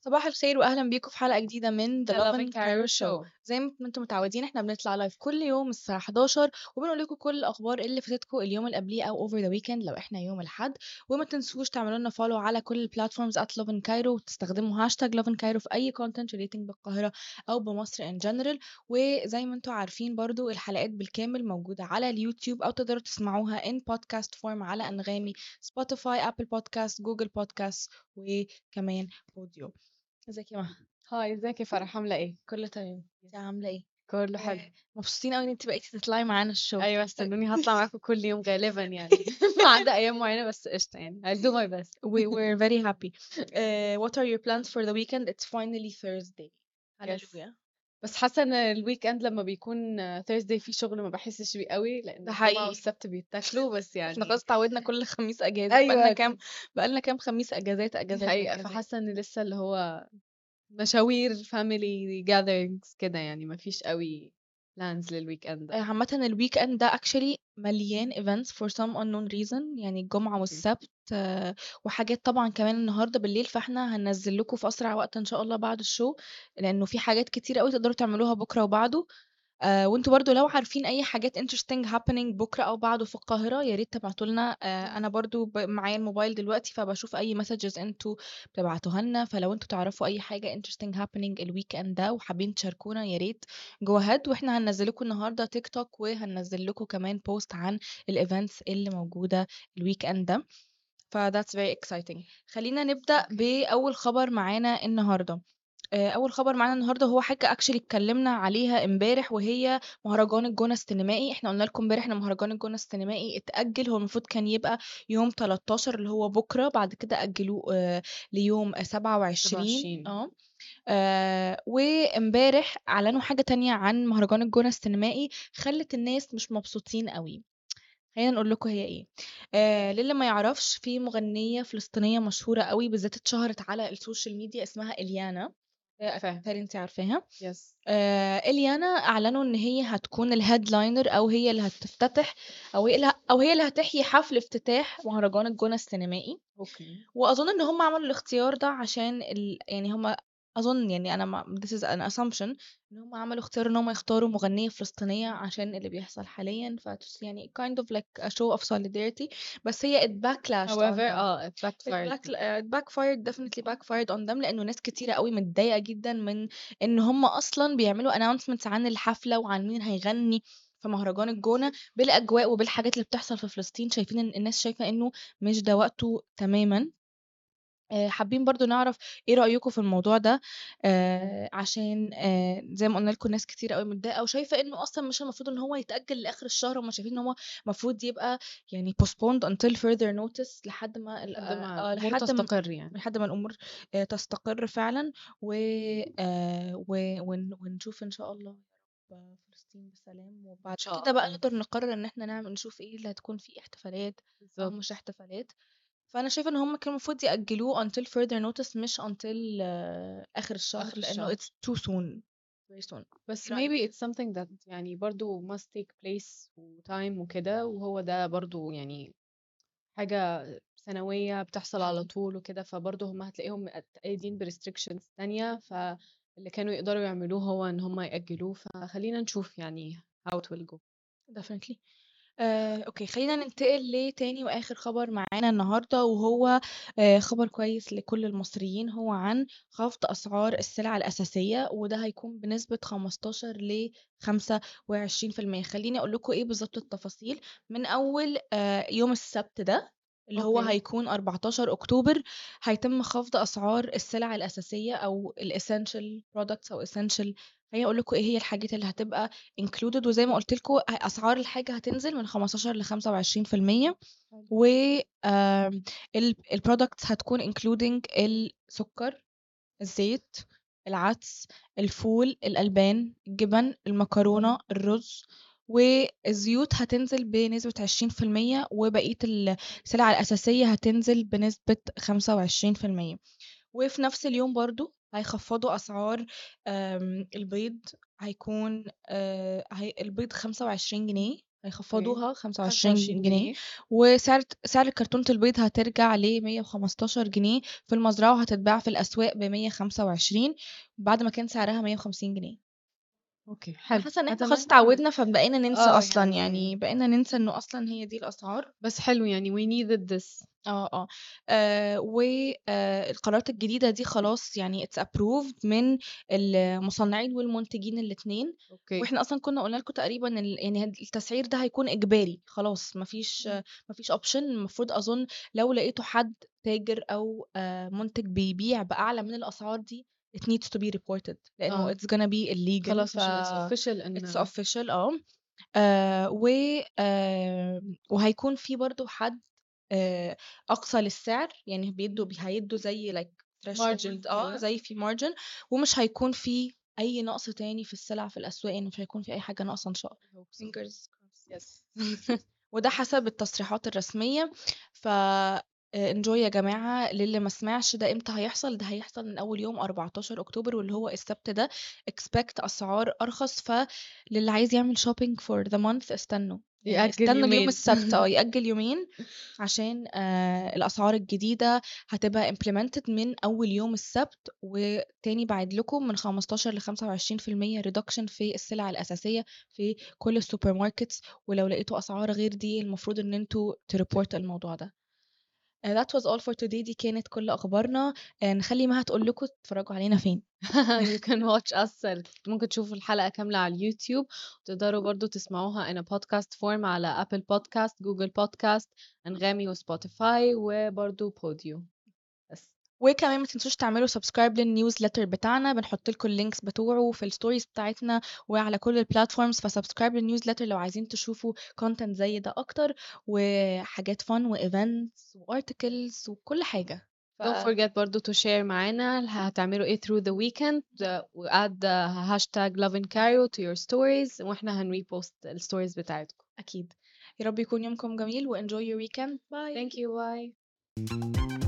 صباح الخير واهلا بيكم في حلقة جديدة من The Love in Cairo Show. زي ما أنتم متعودين إحنا بنطلع live كل يوم الساعة 11 وبنقول لكم كل الأخبار اللي فاتتكم اليوم اللي قبليه أو over the weekend لو إحنا يوم الأحد. وما تنسوش تعملوا لنا follow على كل ال platforms Love in Cairo وتستخدموا هاشتاج in Cairo في أي content relating بالقاهرة أو بمصر in general وزي ما أنتم عارفين برضو الحلقات بالكامل موجودة على اليوتيوب أو تقدروا تسمعوها in podcast form على أنغامي سبوتيفاي Apple Podcast Google Podcast وكمان اوديو ازيك يا مها؟ Hi ازيك يا فرح؟ عاملة إيه؟ كله تمام. انت عاملة إيه؟ كله حلو. آه، مبسوطين قوي إن انت بقيتي تطلعي معانا ال show أيوه استنوني هطلع معاكم كل يوم غالبا يعني. ما عدا أيام معينة بس قشطة يعني. I'll do my best. We we're very happy. uh, what are your plans for the weekend? It's finally Thursday. Hallelujah بس حاسة إن ال weekend لما بيكون Thursday في شغل ما بحسش بيه قوي لأن ده حقيقي. والسبت بيتاكلوا بس يعني إحنا خلاص اتعودنا كل خميس أجازة أيوة. بقالنا كام بقالنا كام خميس أجازات أجازات حقيقة أجازات. فحاسة إن لسه اللي هو مشاوير family gatherings كده يعني ما فيش قوي plans لل weekend عامة ال weekend ده actually مليان events for some unknown reason يعني الجمعة والسبت آه، وحاجات طبعا كمان النهارده بالليل فإحنا هننزل لكم في أسرع وقت إن شاء الله بعد ال show لأنه في حاجات كتير قوي تقدروا تعملوها بكرة وبعده. آه وانتوا برضو لو عارفين أي حاجات interesting happening بكرة أو بعده في القاهرة يا ريت تبعتوا لنا. آه أنا برضو ب- معايا الموبايل دلوقتي فبشوف أي messages أنتوا بتبعتوها لنا. فلو أنتوا تعرفوا أي حاجة interesting happening ال weekend ده وحابين تشاركونا يا ريت go ahead وإحنا هننزل لكم النهارده تيك توك وهننزل لكم كمان post عن ال events اللي ال weekend ده. ف that's very exciting. خلينا نبدأ بأول خبر معانا النهارده. آه، أول خبر معانا النهارده هو حاجة actually اتكلمنا عليها امبارح وهي مهرجان الجونة السينمائي. إحنا قلنا لكم امبارح إن مهرجان الجونة السينمائي اتأجل. هو المفروض كان يبقى يوم 13 اللي هو بكرة بعد كده أجلوه آه، ليوم 27 27. آه آه، وامبارح أعلنوا حاجة تانية عن مهرجان الجونة السينمائي خلت الناس مش مبسوطين قوي. خلينا نقول لكم هي إيه. آه للي ما يعرفش في مغنية فلسطينية مشهورة قوي بالذات اتشهرت على السوشيال ميديا اسمها إليانا. آه، فاهم. هل انت عارفاها. Yes آه إليانا أعلنوا إن هي هتكون ال headliner أو هي اللي هتفتتح أو هي اللي أو هي اللي هتحيي حفل افتتاح مهرجان الجونة السينمائي. أوكي. وأظن إن هم عملوا الاختيار ده عشان ال... يعني هم أظن يعني أنا ما... this is an assumption إن هم عملوا اختيار إن هم يختاروا مغنية فلسطينية عشان اللي بيحصل حاليا ف يعني kind of like a show of solidarity. بس هي it backlashed on however. آه it it backfired back it backfired definitely backfired on them لأنه ناس كتيرة قوي متضايقة جدا من إن هم أصلا بيعملوا announcements عن الحفلة وعن مين هيغني في مهرجان الجونة بالأجواء وبالحاجات اللي بتحصل في فلسطين. شايفين إن الناس شايفة إنه مش ده وقته تماما. آه، حابين برضو نعرف إيه رأيكم في الموضوع ده آه عشان آه زي ما قلنا لكم ناس كتير قوي متضايقة وشايفة انه أصلا مش المفروض إن هو يتأجل لآخر الشهر هم شايفين إن هو المفروض يبقى يعني postponed until further notice لحد ما ال- لحد ما آه، لحد ما تستقر يعني. لحد ما الأمور آه، تستقر فعلا و... آه و... ون... ونشوف إن شاء الله يا رب فلسطين بسلام وبعد شاء كده بقى الله. نقدر نقرر إن إحنا نعمل نشوف إيه اللي هتكون فيه احتفالات أو بالظبط مش احتفالات. فأنا شايفة إن هم كانوا المفروض يأجلوه until further notice مش until آه، آخر الشهر آخر لأنه الشهر. it's too soon very soon بس إيه رأيك؟ maybe it's something that يعني برضو must take place وتايم وكده وهو ده برضو يعني حاجة سنوية بتحصل على. طول وكده فبرضو هم هتلاقيهم قايدين بـ restrictions تانية فاللي كانوا يقدروا يعملوه هو إن هم يأجلوه فخلينا نشوف يعني how it will go definitely آه، okay خلينا ننتقل لتاني وآخر خبر معانا النهارده وهو آه، خبر كويس لكل المصريين هو عن خفض أسعار السلع الأساسية وده هيكون بنسبة 15 ل 25% خليني أقول لكم إيه بالظبط التفاصيل من أول آه، يوم السبت ده اللي هو okay. هيكون 14 أكتوبر هيتم خفض أسعار السلع الأساسية أو ال essential products أو essential خليني أقول لكم إيه هي الحاجات اللي هتبقى included وزي ما قلت لكم أسعار الحاجة هتنزل من 15 ل 25% و ال products هتكون including السكر الزيت العدس الفول الألبان الجبن المكرونة الرز. والزيوت هتنزل بنسبة 20% وبقية السلع الأساسية هتنزل بنسبة 25% وفي نفس اليوم برضو هيخفّضوا أسعار آمم البيض هيكون آآ هي البيض 25 جنيه هيخفّضوها 25 25 جنيه جنيه. وسعر سعر كرتونة البيض هترجع ل115 جنيه في المزرعة وهتتباع في الأسواق ب125 بعد ما كان سعرها 150 جنيه. okay حلو. حاسة إن إحنا أتمنى خلاص اتعودنا فبقينا ننسى آه، أصلًا، يعني يعني بقينا ننسى إنه أصلًا هي دي الأسعار. بس حلو يعني we needed this. آه، آه. آآ و آآ القرارات الجديدة دي خلاص يعني it's approved من المصنّعين والمنتجين الاتنين، okay. وإحنا أصلًا كنا قُلنا لكم تقريبًا ال يعني هد التسعير ده هيكون إجباري خلاص ما فيش إمم. ما فيش option المفروض أظن لو لقيتوا حد تاجر أو آآ مُنتج بيبيع بأعلى من الأسعار دي it needs to be reported لإنه آه. it's gonna be illegal خلاص ف عشان it's it's official آه. آآ و آمم وهيكون في برضه حد آآ أقصى للسعر، يعني بيدّوا هيدّوا زي like آه، كده. زي في margin ومش هيكون في أي نقص تاني في السلع في الأسواق، يعني مش هيكون في أي حاجة ناقصة إن شاء الله. fingers crossed. yes. وده حسب التصريحات الرسمية ف آآ enjoy يا جماعة، للي ما سمعش ده إمتى هيحصل، ده هيحصل من أول يوم 14 أكتوبر واللي هو السبت ده expect أسعار أرخص، فللي عايز يعمل shopping for the month استنوا، يعني يأجل استنوا اليوم يومين. السبت آه، يأجل يومين عشان آآ الأسعار الجديدة هتبقى implemented من أول يوم السبت، وتاني باعيد لكم من 15 ل25% reduction في السلع الأساسية في كل ال supermarkets، ولو لقيتوا أسعار غير دي المفروض إن أنتم ت report الموضوع ده. آآ that was all for today دي كانت كل أخبارنا، آآ نخلّي مها تقول لكم تتفرّجوا علينا فين. you can watch us ممكن تشوفوا الحلقة كاملة على اليوتيوب، وتقدروا برضه تسمعوها in a podcast form على Apple podcast، Google podcast، أنغامي وسبوتيفاي وبرضه بوديو. بس. وكمان ما تنسوش تعملوا subscribe لل newsletter بتاعنا، بنحط لكم ال links بتوعه في ال stories بتاعتنا وعلى كل الplatforms فsubscribe للnewsletter لو عايزين تشوفوا content زي ده أكتر، وحاجات fun وevents وarticles وكل حاجة. ف don't forget برضه to share معانا هتعملوا إيه through the weekend وadd hashtag love and Cairo to your stories وإحنا هنrepost الstories بتاعتكم. أكيد. يا رب يكون يومكم جميل وenjoy your weekend. Bye. Thank you. Bye.